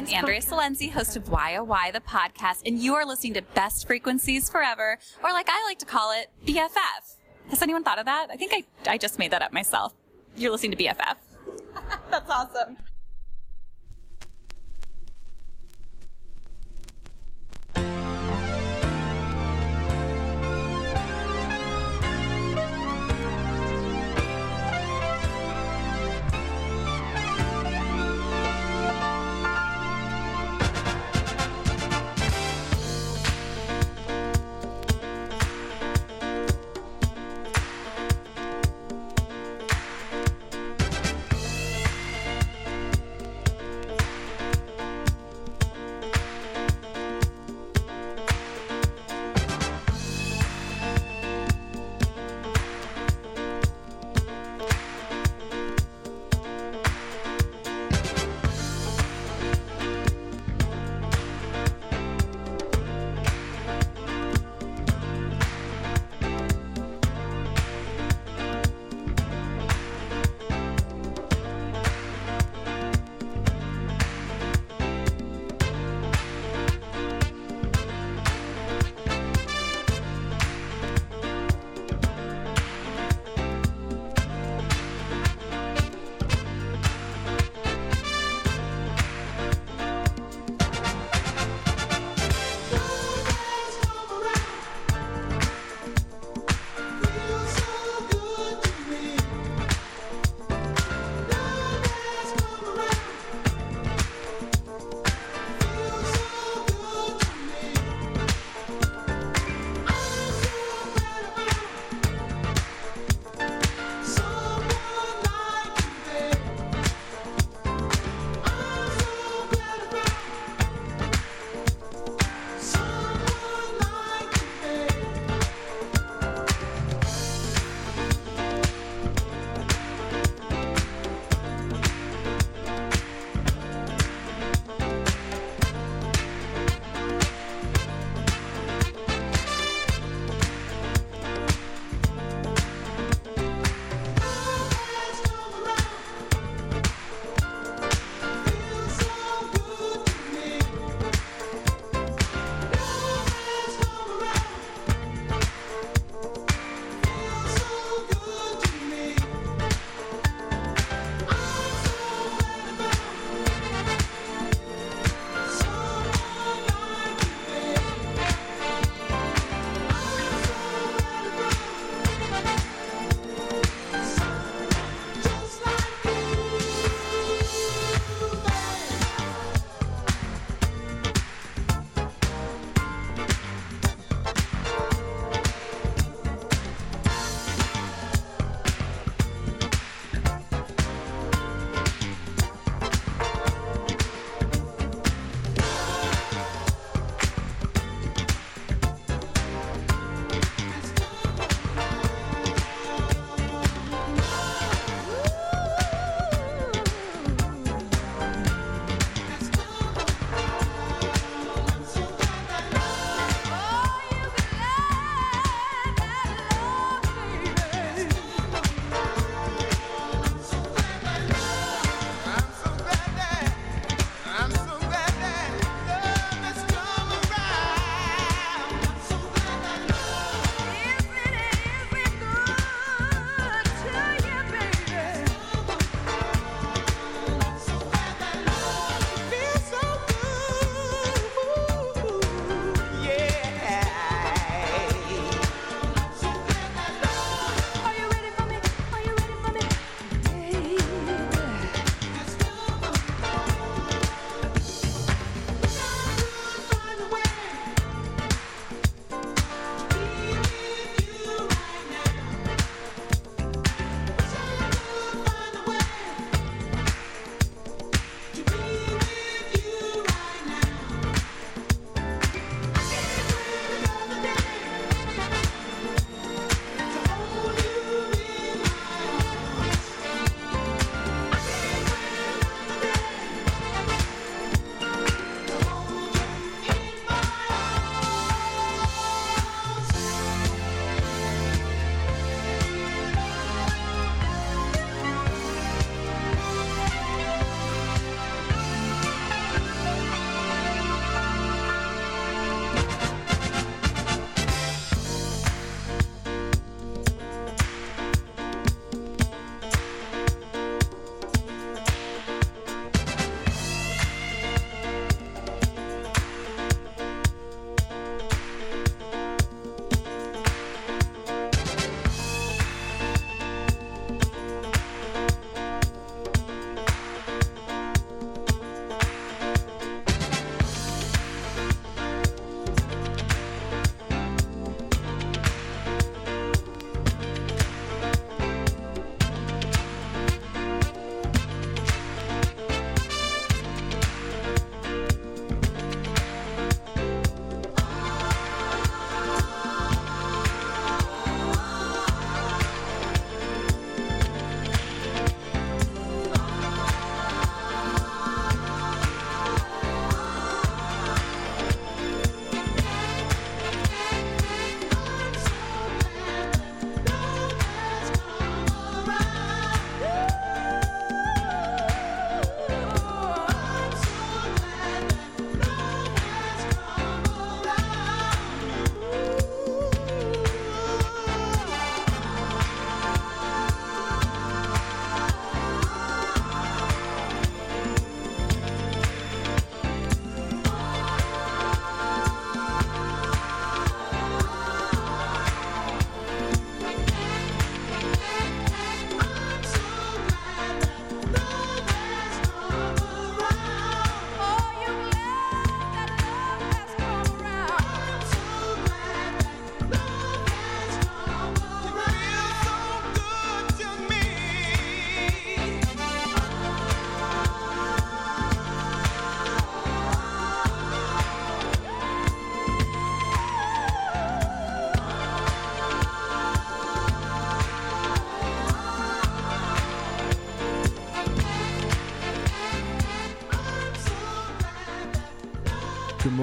I'm Andrea Silenzi, host of YOY, oh the podcast, and you are listening to Best Frequencies Forever, or like I like to call it, BFF. Has anyone thought of that? I think I, I just made that up myself. You're listening to BFF. That's awesome.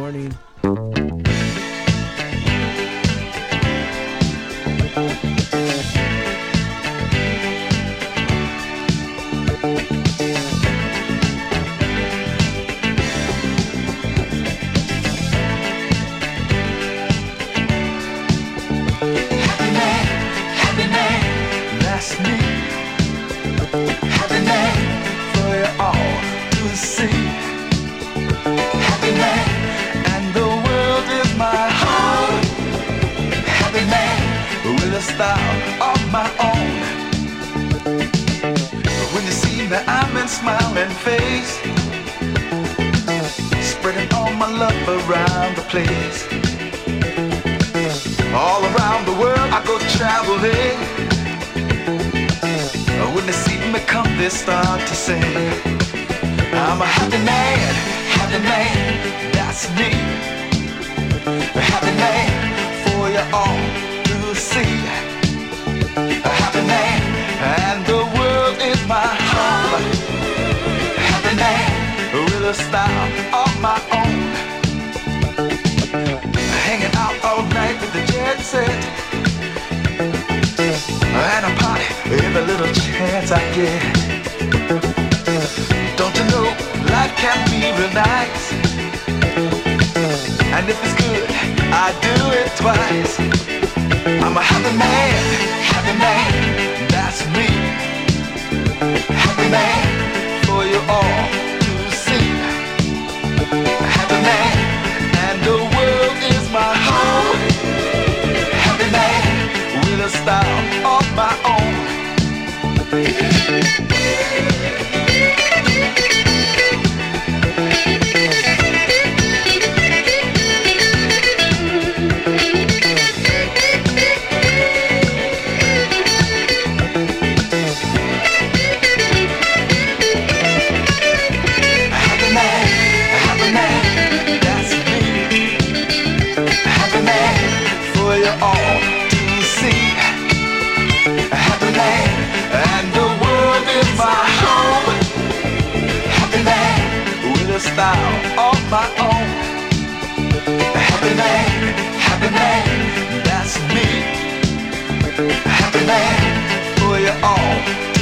Morning. Place. All around the world I go traveling. When they see me come, they start to sing. I'm a happy man, happy man, that's me. A happy man for you all to see. A happy man, and the world is my home. A happy man with a style set. And I party every little chance I get. Don't you know life can be nice? And if it's good, I do it twice. I'm a happy man, happy man, that's me. Happy man style of my my own. Happy man, happy man, that's me. Happy man for you all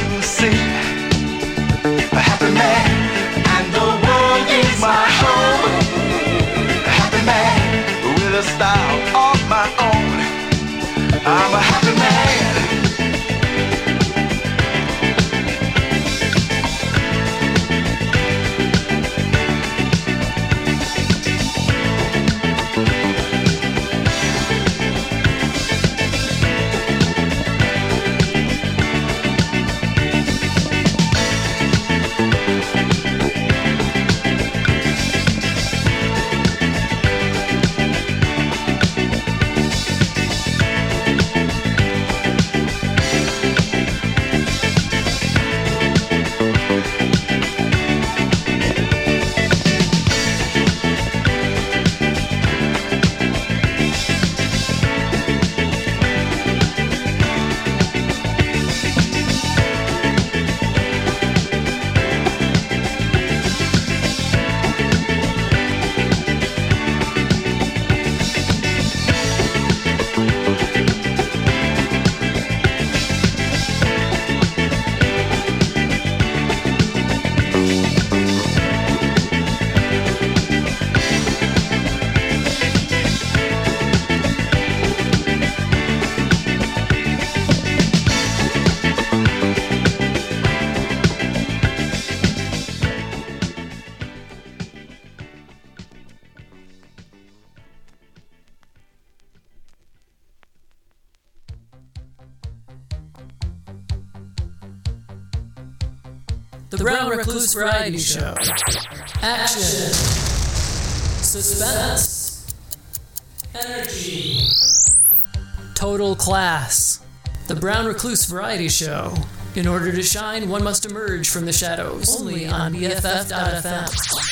Recluse Variety Show. Action. Suspense. Energy. Total class. The Brown Recluse Variety Show. In order to shine, one must emerge from the shadows. Only on BFF.fm.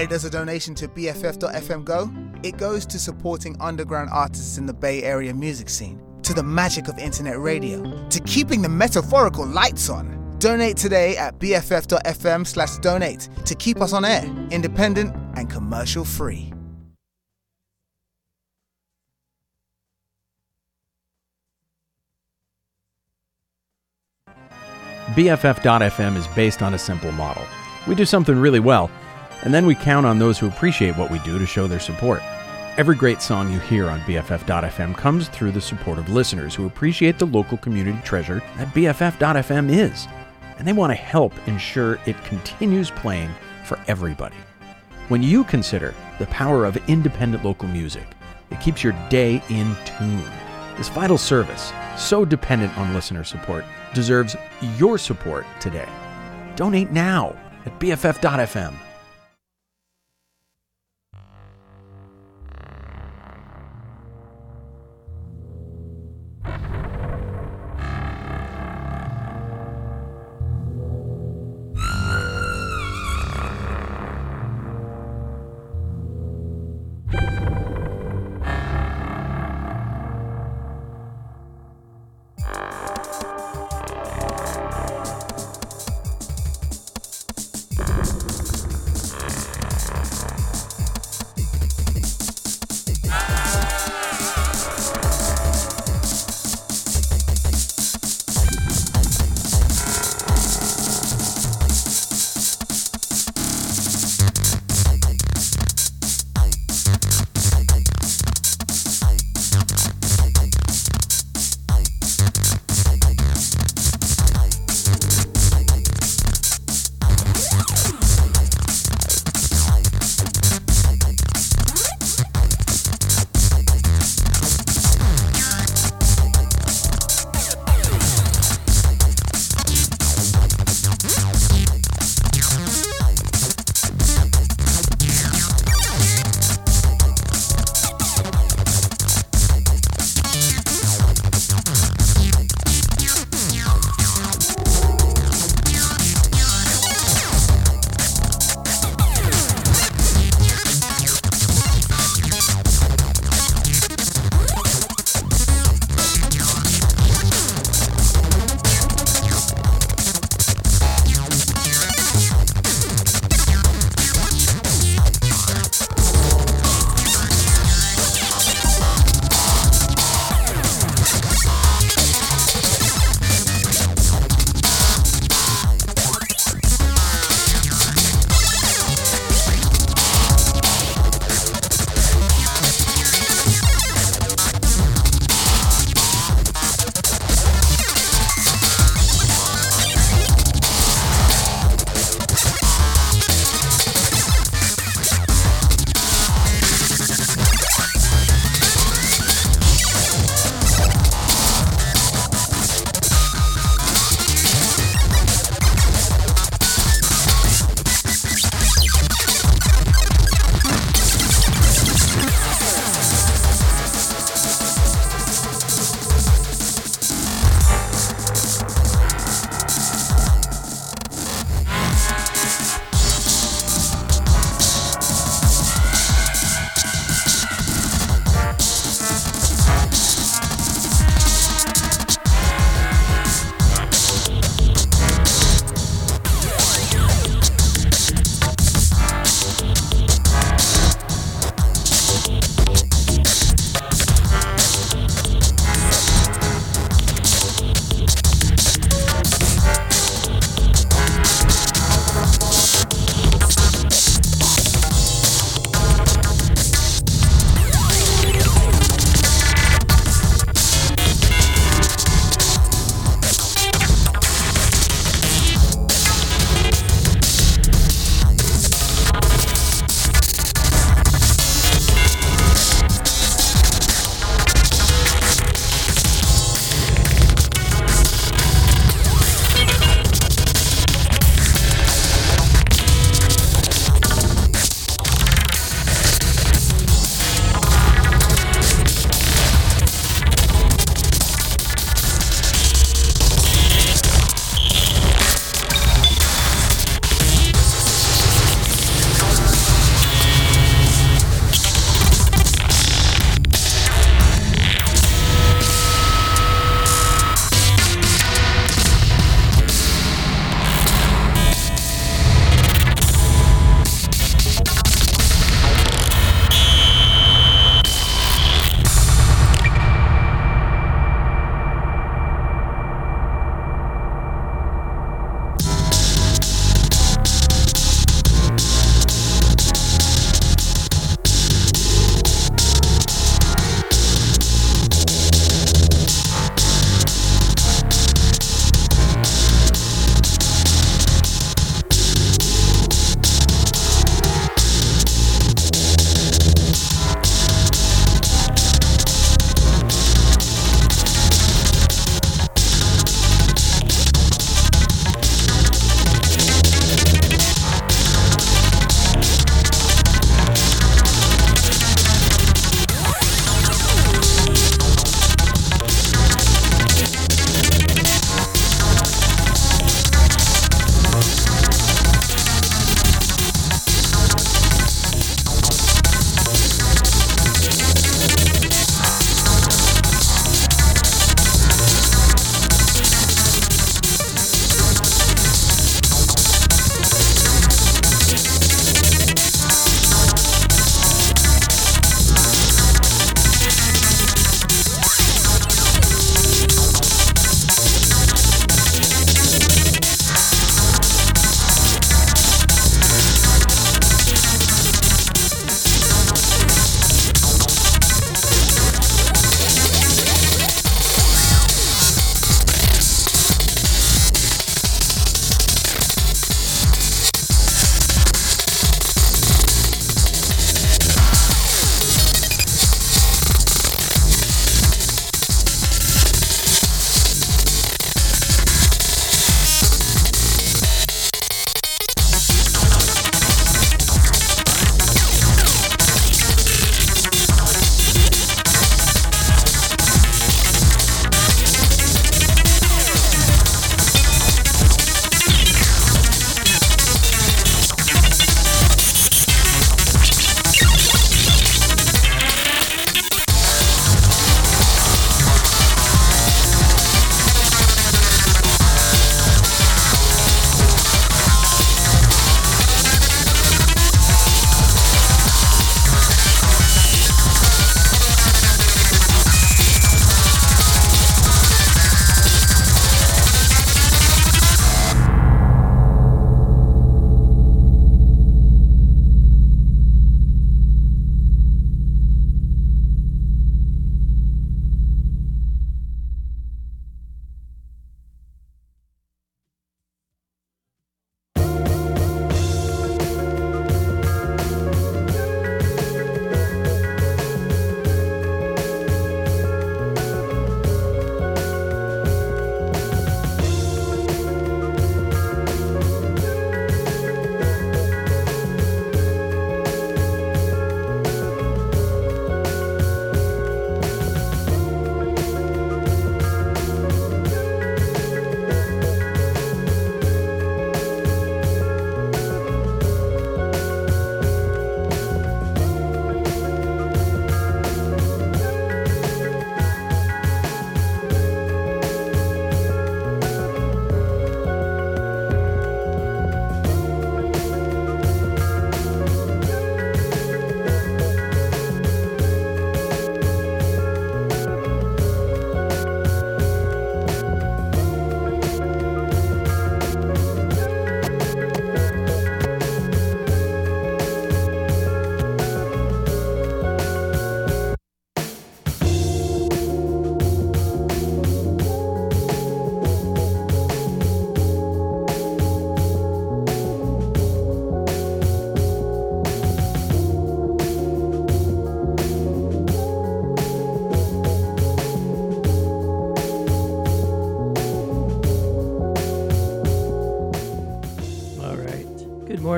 Where does a donation to BFF.FM go? It goes to supporting underground artists in the Bay Area music scene, to the magic of internet radio, to keeping the metaphorical lights on. Donate today at bff.fm slash donate to keep us on air, independent and commercial free. BFF.FM is based on a simple model. We do something really well, and then we count on those who appreciate what we do to show their support. Every great song you hear on BFF.FM comes through the support of listeners who appreciate the local community treasure that BFF.FM is, and they want to help ensure it continues playing for everybody. When you consider the power of independent local music, it keeps your day in tune. This vital service, so dependent on listener support, deserves your support today. Donate now at BFF.FM.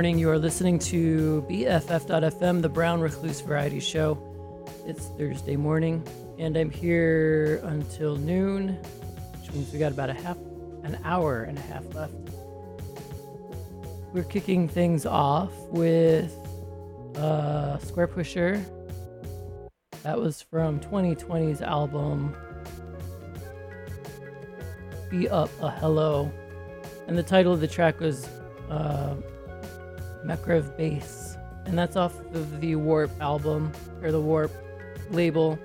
morning. You are listening to BFF.FM, the Brown Recluse Variety Show. It's Thursday morning, and I'm here until noon, which means we got about a half, an hour and a half left. We're kicking things off with uh, Squarepusher. That was from 2020's album Be Up a Hello. And the title of the track was uh, Mekrev Bass. And that's off of the Warp album, or the Warp label.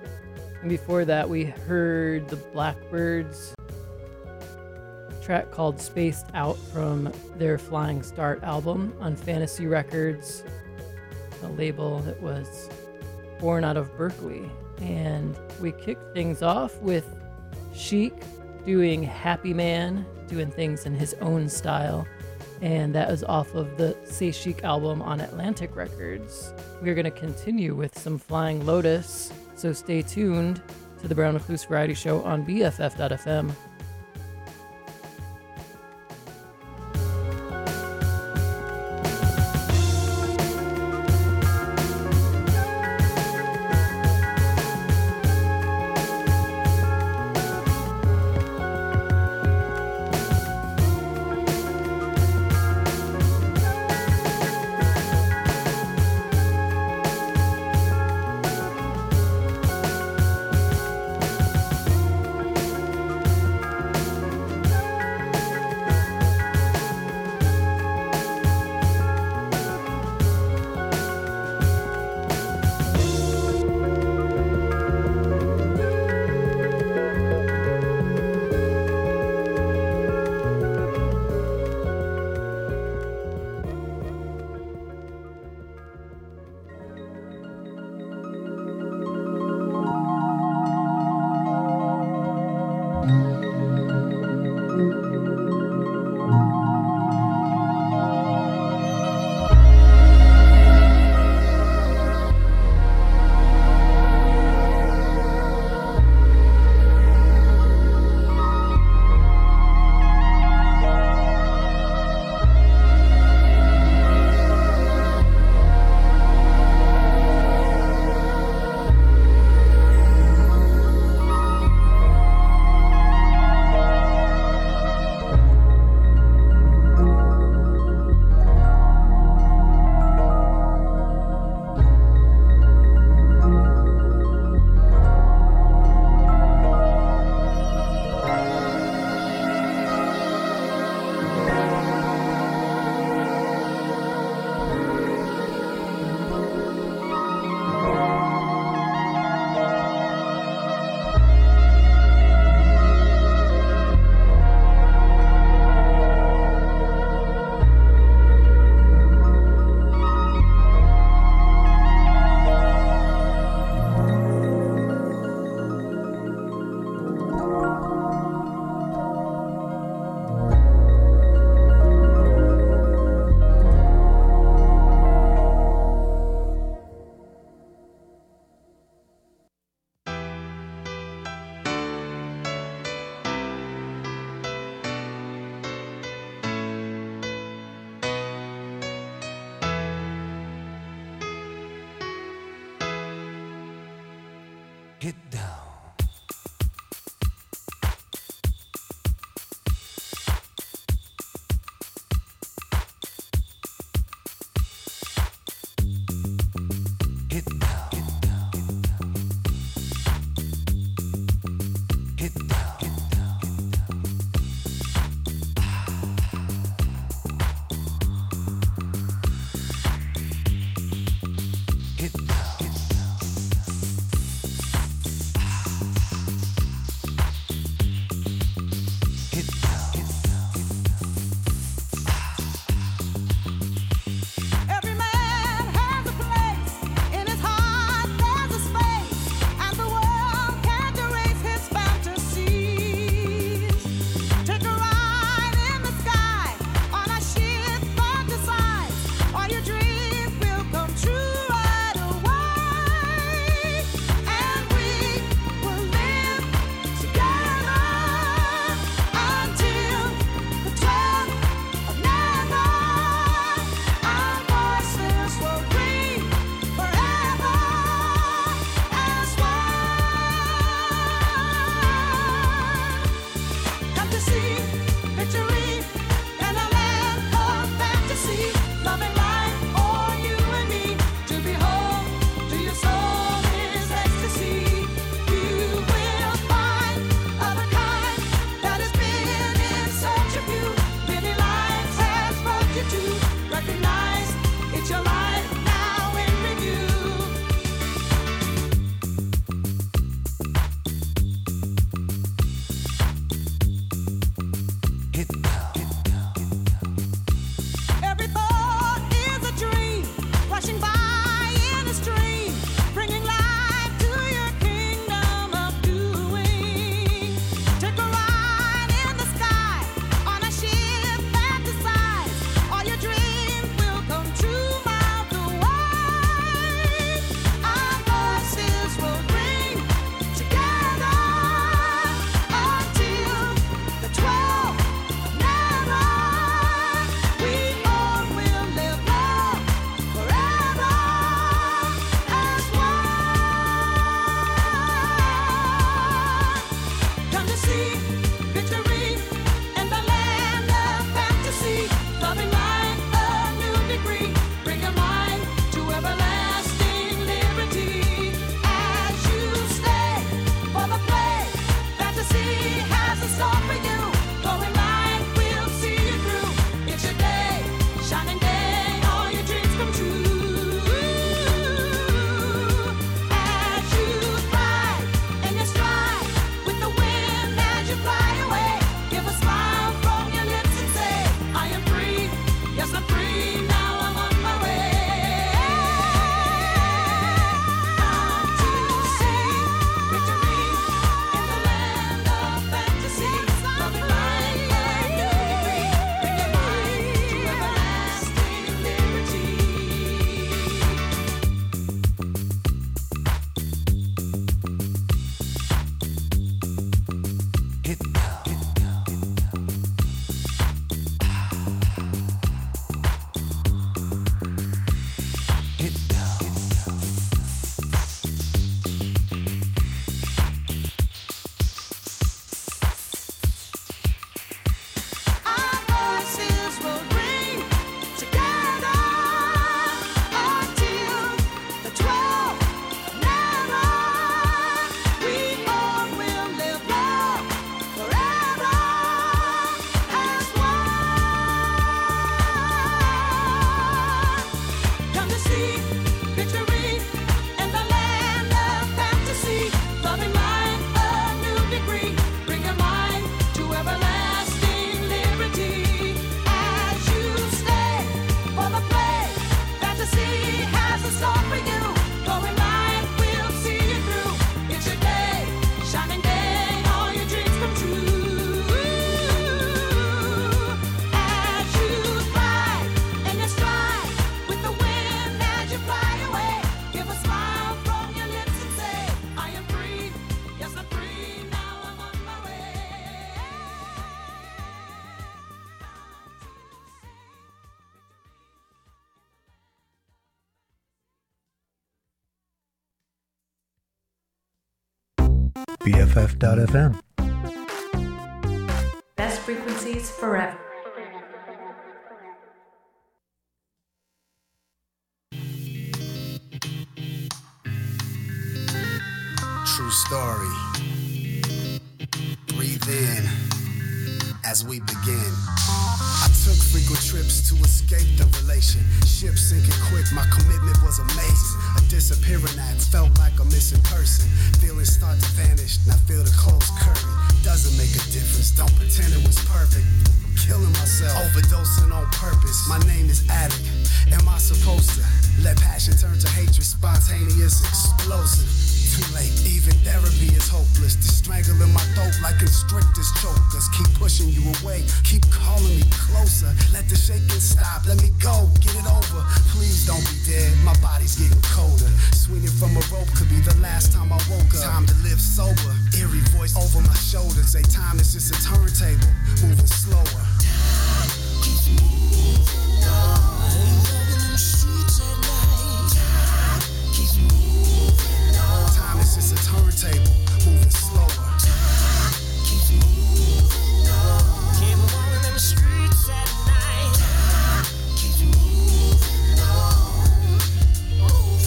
And before that, we heard the Blackbyrds track called Spaced Out from their Flying Start album on Fantasy Records, a label that was born out of Berkeley. And we kicked things off with Chic doing Happy Man, doing things in his own style. And that was off of the C'est Chic album on Atlantic Records. We're going to continue with some Flying Lotus, so stay tuned to the Brown Recluse Variety Show on BFF.fm. It's BFF.FM. Best frequencies forever. True story. Breathe in as we begin. I took frequent trips to escape the relation. Ship sinking quick, my commitment was amazing. Disappearing act felt like a missing person. Feelings start to vanish, and I feel the close curtain. Doesn't make a difference, don't pretend it was perfect. I'm killing myself, overdosing on purpose. My name is Addict. Am I supposed to let passion turn to hatred? Spontaneous, explosive. Too late, even therapy is hopeless. They're strangling my throat like constrictors chokers. Keep pushing you away, keep calling me closer. Let the shaking stop, let me go, get it over. Please don't be dead, my body's getting colder. Swinging from a rope could be the last time I woke up. Time to live sober. Eerie voice over my shoulder say time is just a turntable, moving slower. Time is just a turntable, moving slower. Keep it moving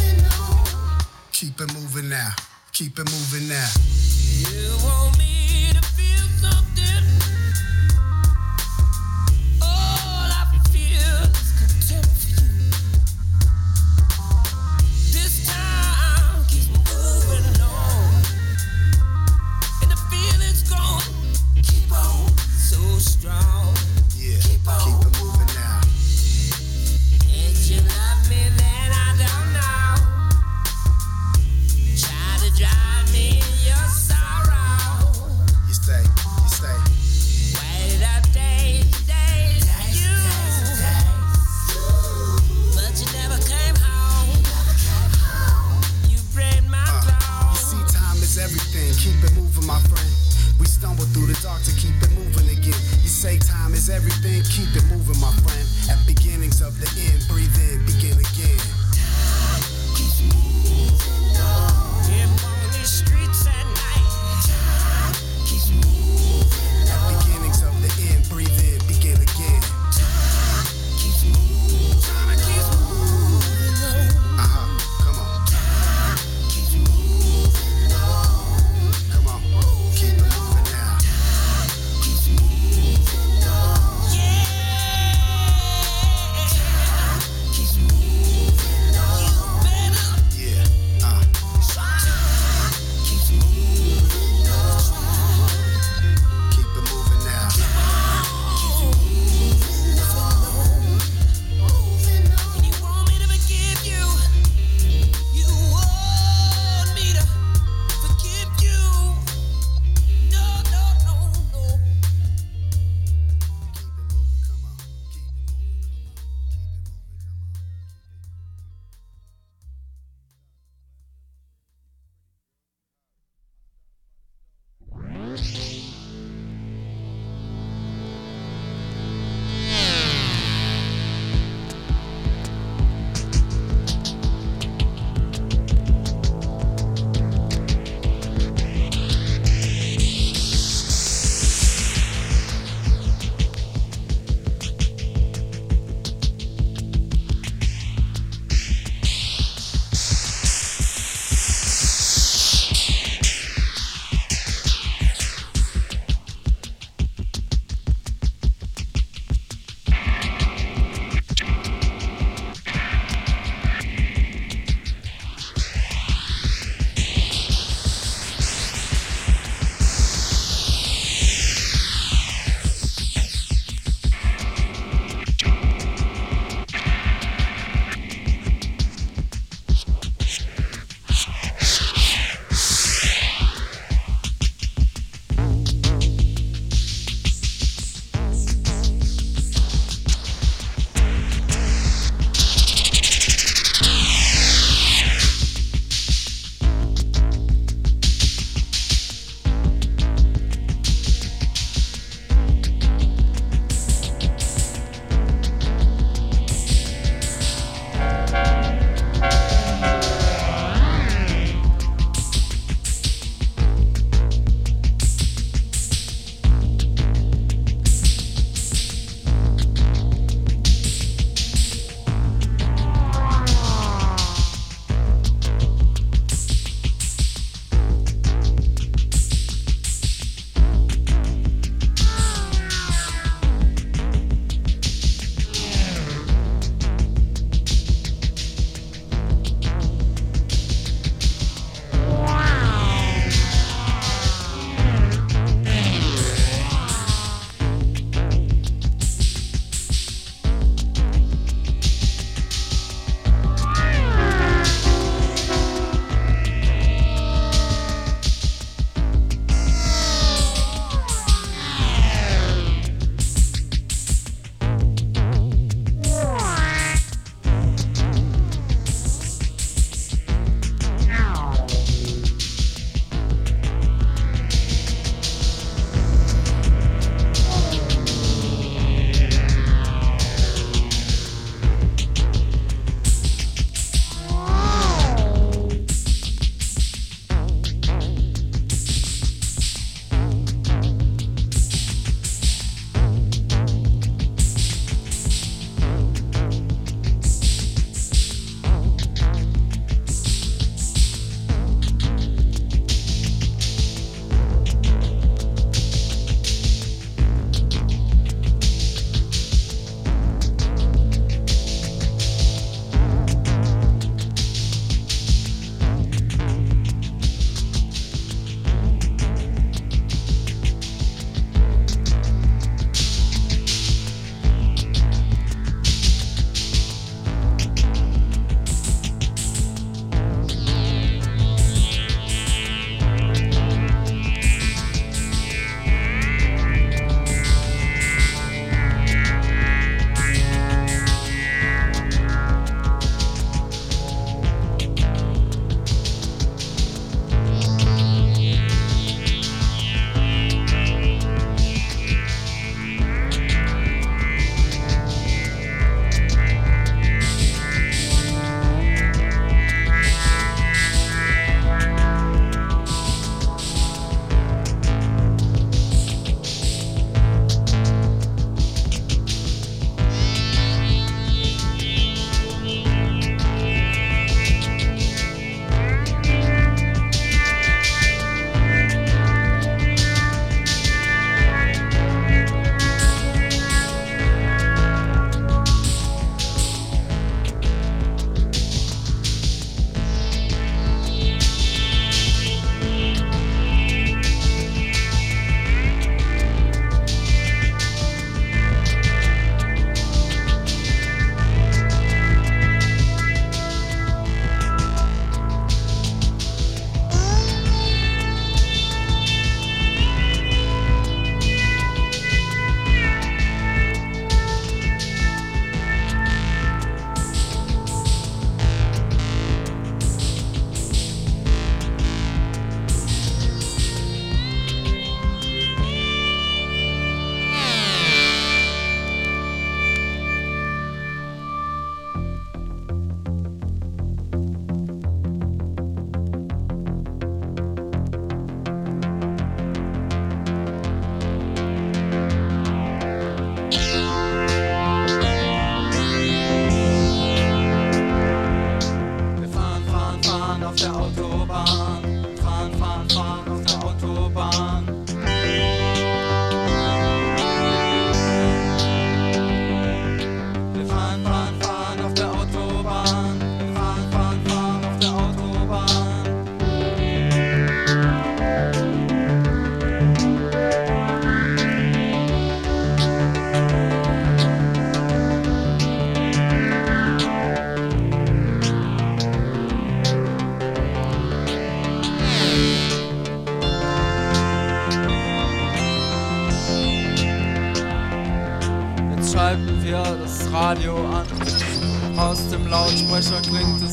on. Keep it moving now. Keep it moving now. You want me to everything. Keep it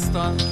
están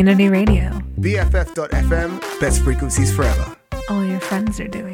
Community radio. BFF.FM, best frequencies forever. All your friends are doing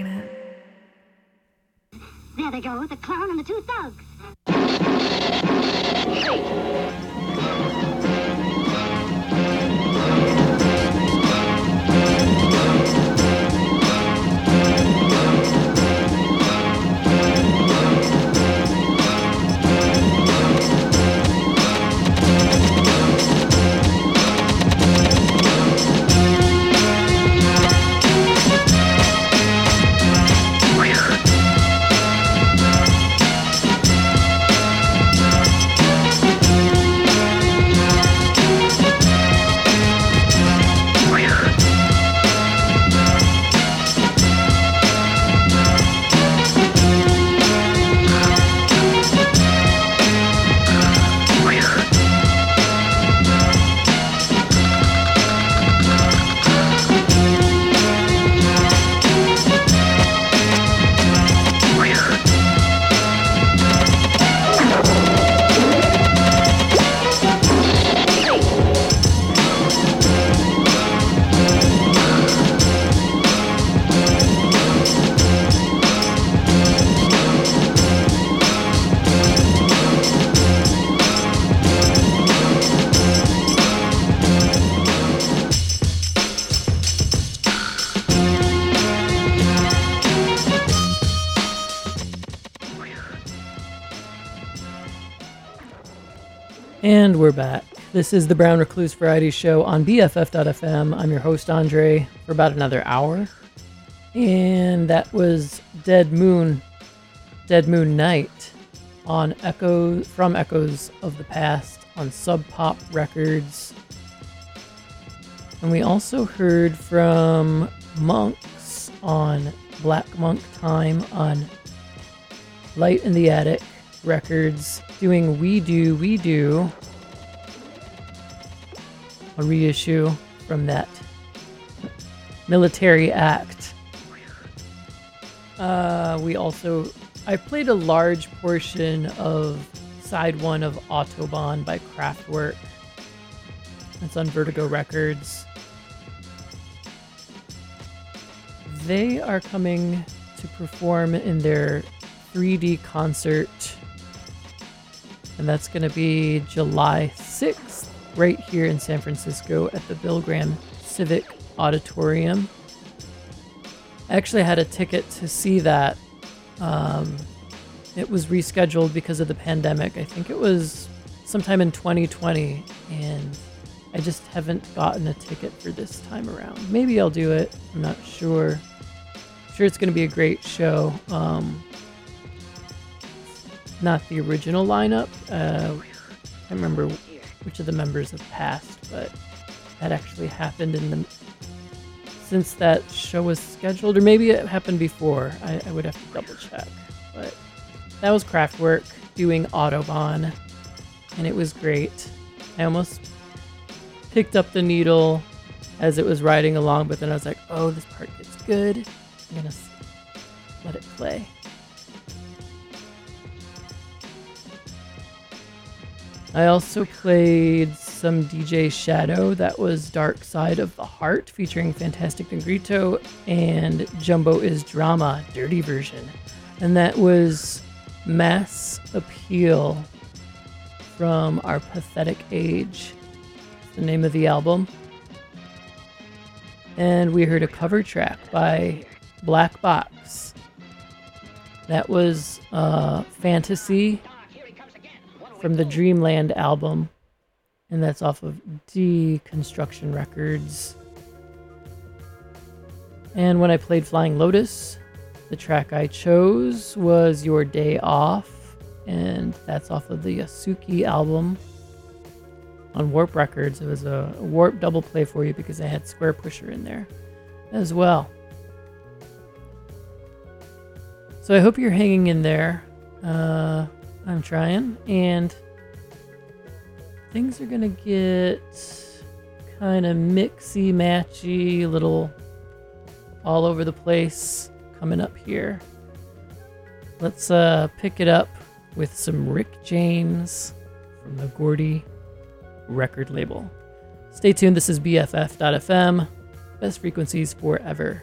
we're back. This is the Brown Recluse Variety Show on BFF.fm. I'm your host, Andre, for about another hour. And that was Dead Moon, Dead Moon Night on Echo from Echoes of the Past on Sub Pop Records. And we also heard from Monks on Black Monk Time on Light in the Attic Records doing We Do, We Do, a reissue from that military act. Uh, we also, I played a large portion of side one of Autobahn by Kraftwerk. It's on Vertigo Records. They are coming to perform in their 3D concert and that's going to be July 6th, right here in San Francisco at the Bill Graham Civic Auditorium. I actually had a ticket to see that. Um, it was rescheduled because of the pandemic. I think it was sometime in 2020, and I just haven't gotten a ticket for this time around. Maybe I'll do it. I'm not sure. I'm sure it's going to be a great show. Um, not the original lineup. Uh, I remember which of the members have passed, but that actually happened in the since that show was scheduled, or maybe it happened before. I, I would have to double check, but that was Kraftwerk doing Autobahn, and it was great. I almost picked up the needle as it was riding along, but then I was like, "Oh, this part gets good. I'm gonna let it play." I also played some DJ Shadow. That was Dark Side of the Heart featuring Fantastic Negrito and Jumbo is Drama, dirty version. And that was Mass Appeal from Our Pathetic Age, the name of the album. And we heard a cover track by Black Box. That was uh, Fantasy from the Dreamland album, and that's off of Deconstruction Records. And when I played Flying Lotus, the track I chose was Your Day Off, and that's off of the Yasuke album on Warp Records. It was a Warp double play for you because I had Squarepusher in there as well. So I hope you're hanging in there. Uh, I'm trying, and things are gonna get kind of mixy, matchy, little all over the place coming up here. Let's uh, pick it up with some Rick James from the Gordy record label. Stay tuned. This is BFF.FM. Best frequencies forever.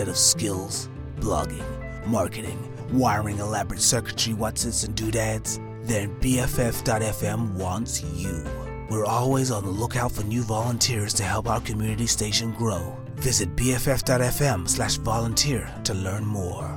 Set of skills? Blogging, marketing, wiring elaborate circuitry whatsits and doodads? Then BFF.FM wants you. We're always on the lookout for new volunteers to help our community station grow. Visit BFF.FM slash volunteer to learn more.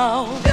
You're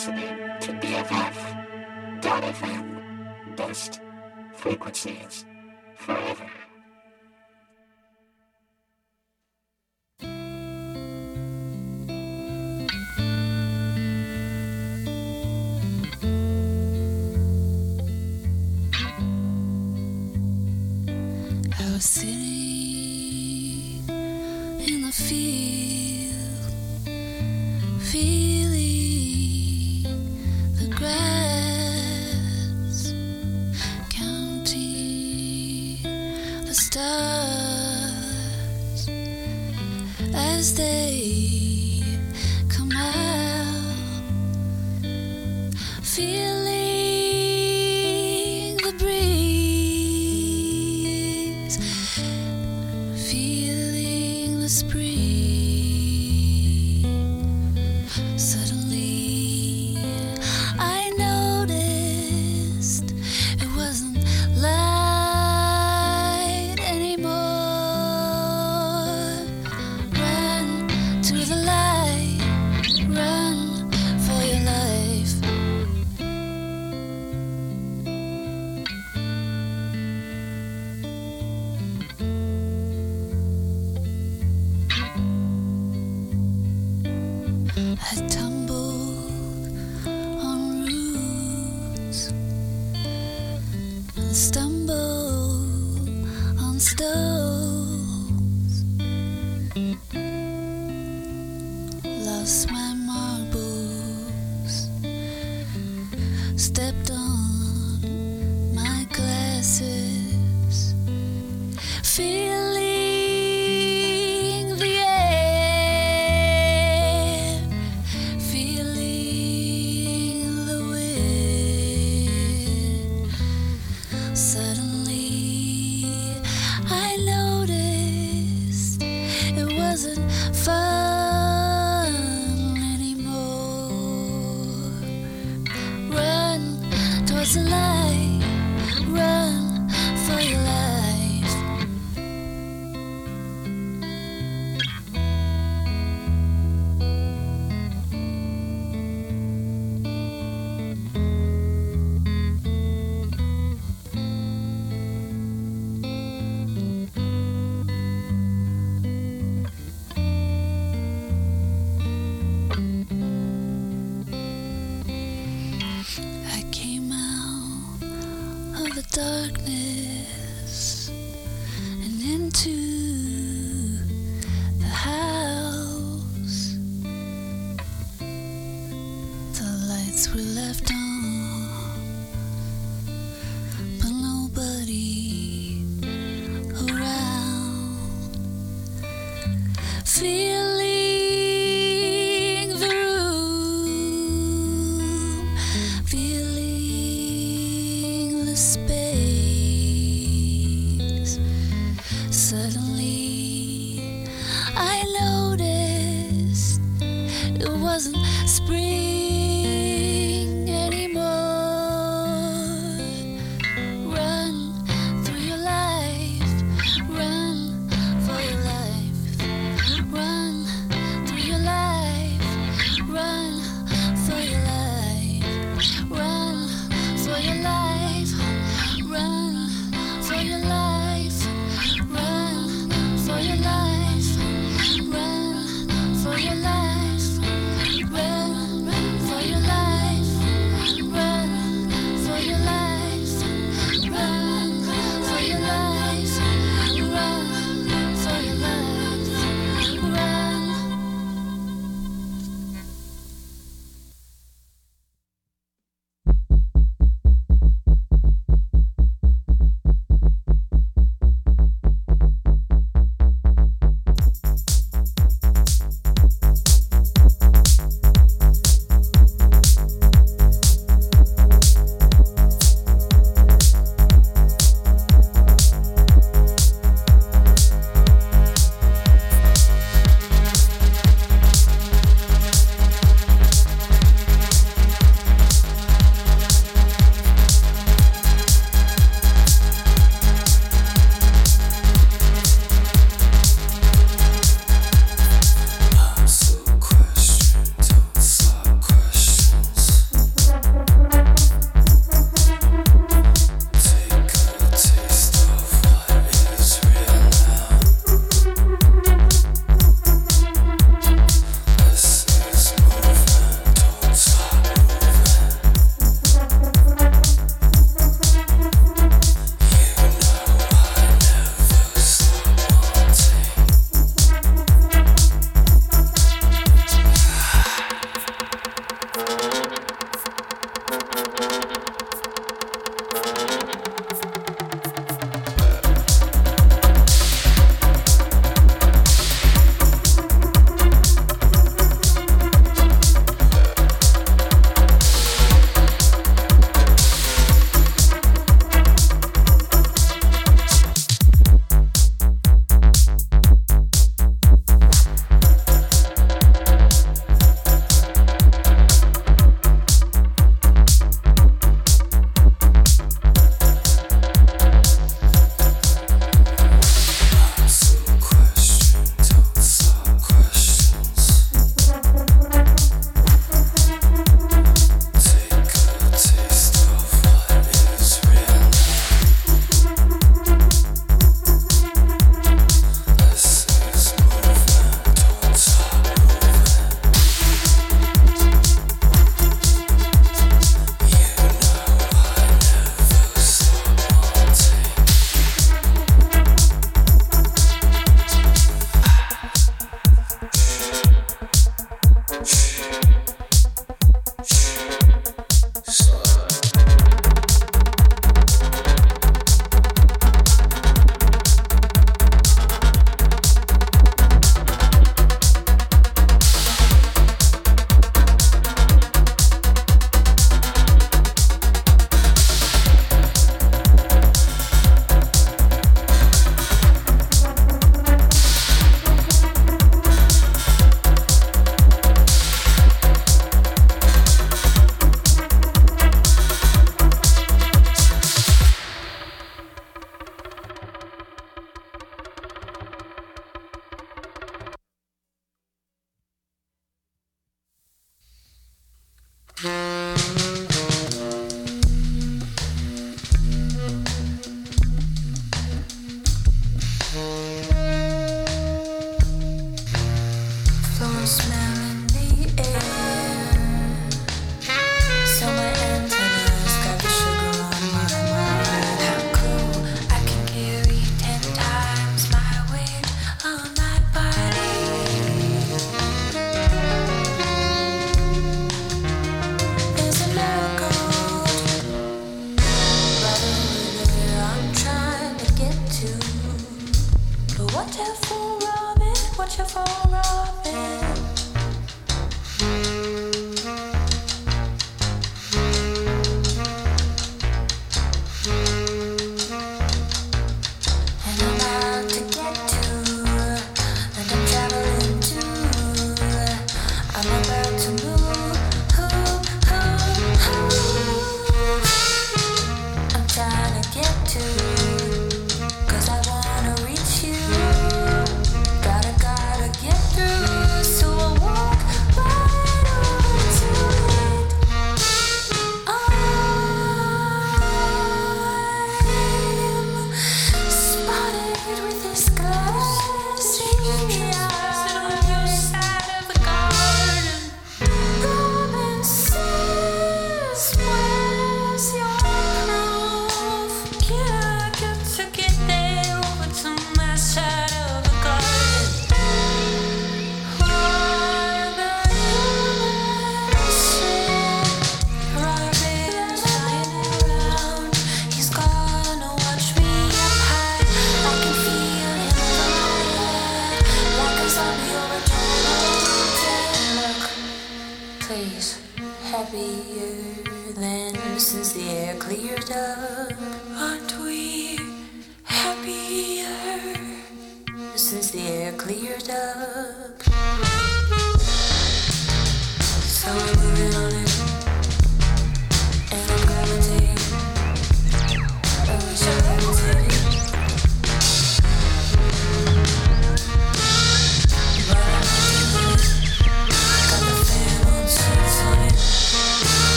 listening to BFF.FM. Best frequencies forever.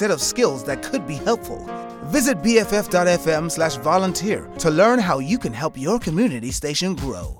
set of skills that could be helpful. Visit bff.fm/volunteer to learn how you can help your community station grow.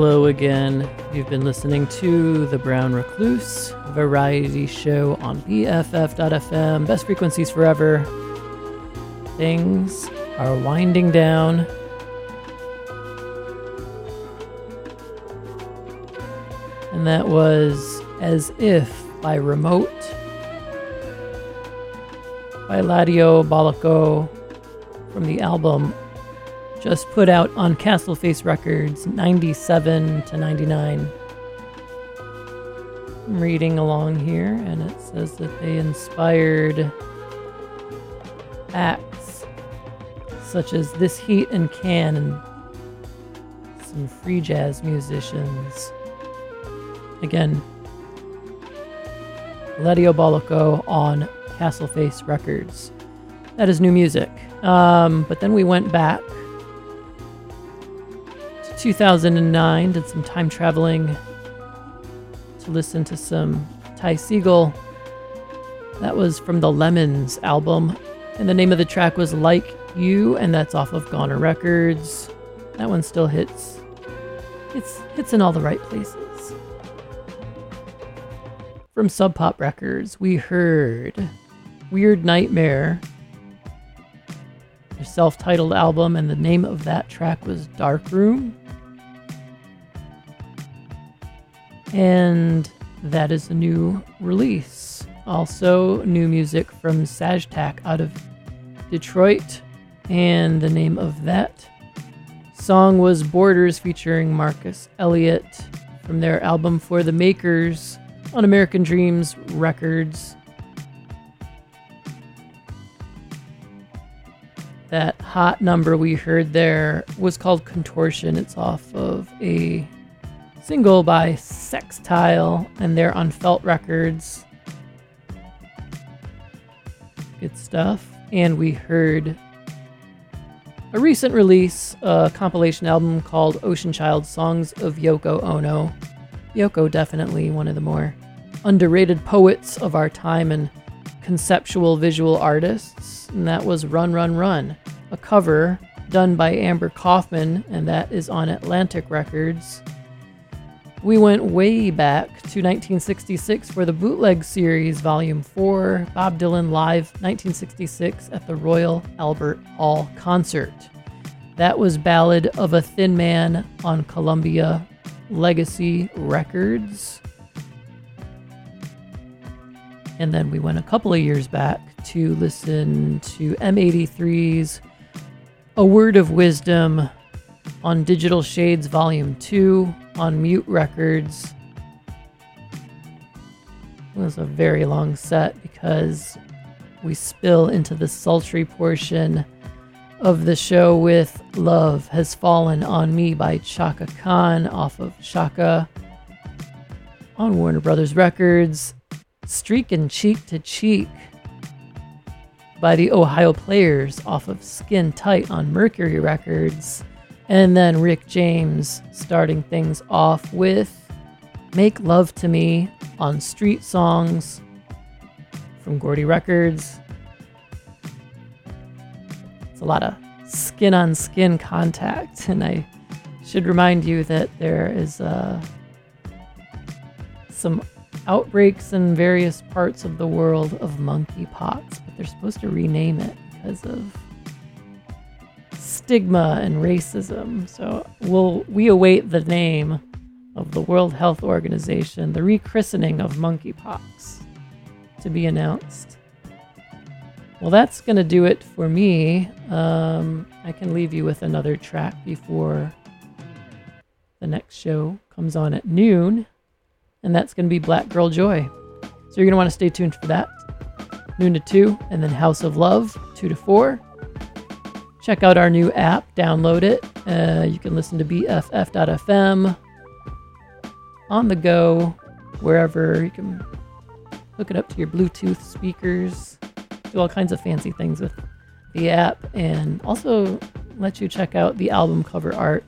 Hello again. You've been listening to The Brown Recluse variety show on BFF.FM. Best frequencies forever. Things are winding down. And that was As If by Remote by Ladio Balaco from the album just put out on Castleface Records 97 to 99. I'm reading along here and it says that they inspired acts such as This Heat and Can and some free jazz musicians. Again, Ledio Boloco on Castleface Records. That is new music. Um, but then we went back 2009, did some time traveling to listen to some Ty Segall That was from the Lemons album. And the name of the track was Like You, and that's off of Goner Records. That one still hits. It's hits in all the right places. From Sub Pop Records, we heard Weird Nightmare, self titled album, and the name of that track was Dark Room. And that is a new release. Also, new music from Saajtak out of Detroit. And the name of that song was Borders featuring Marcus Elliott from their album For the Makers on American Dreams Records. That hot number we heard there was called Contortion. It's off of a single by Sextile, and they're on Felte Records. Good stuff. And we heard a recent release, a compilation album called Ocean Child Songs of Yoko Ono. Yoko, definitely one of the more underrated poets of our time and conceptual visual artists. And that was Run, Run, Run, a cover done by Amber Coffman, and that is on Atlantic Records. We went way back to 1966 for the Bootleg Series, Volume 4, Bob Dylan Live 1966 at the Royal Albert Hall concert. That was Ballad of a Thin Man on Columbia Legacy Records. And then we went a couple of years back to listen to M83's A Word of Wisdom on Digital Shades Volume 2 on Mute Records. It was a very long set because we spill into the sultry portion of the show with Love Has Fallen on Me by Chaka Khan off of Chaka on Warner Brothers Records. Streakin' Cheek to Cheek by the Ohio Players off of Skin Tight on Mercury Records. And then Rick James starting things off with Make Love to Me on Street Songs from Gordy Records. It's a lot of skin on skin contact, and I should remind you that there is uh, some outbreaks in various parts of the world of monkeypox, but they're supposed to rename it because of stigma and racism. So we'll we await the name of the World Health Organization, the rechristening of monkeypox to be announced. Well, that's going to do it for me. Um, I can leave you with another track before the next show comes on at noon, and that's going to be Black Girl Joy. So you're going to want to stay tuned for that. Noon to 2, and then House of Love, 2 to 4. Check out our new app, download it. Uh, you can listen to BFF.fm on the go, wherever. You can hook it up to your Bluetooth speakers, do all kinds of fancy things with the app, and also let you check out the album cover art,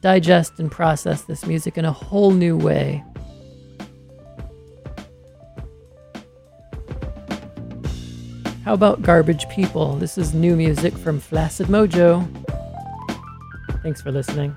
digest and process this music in a whole new way. How about Garbage People? This is new music from Flaccid Mojo. Thanks for listening.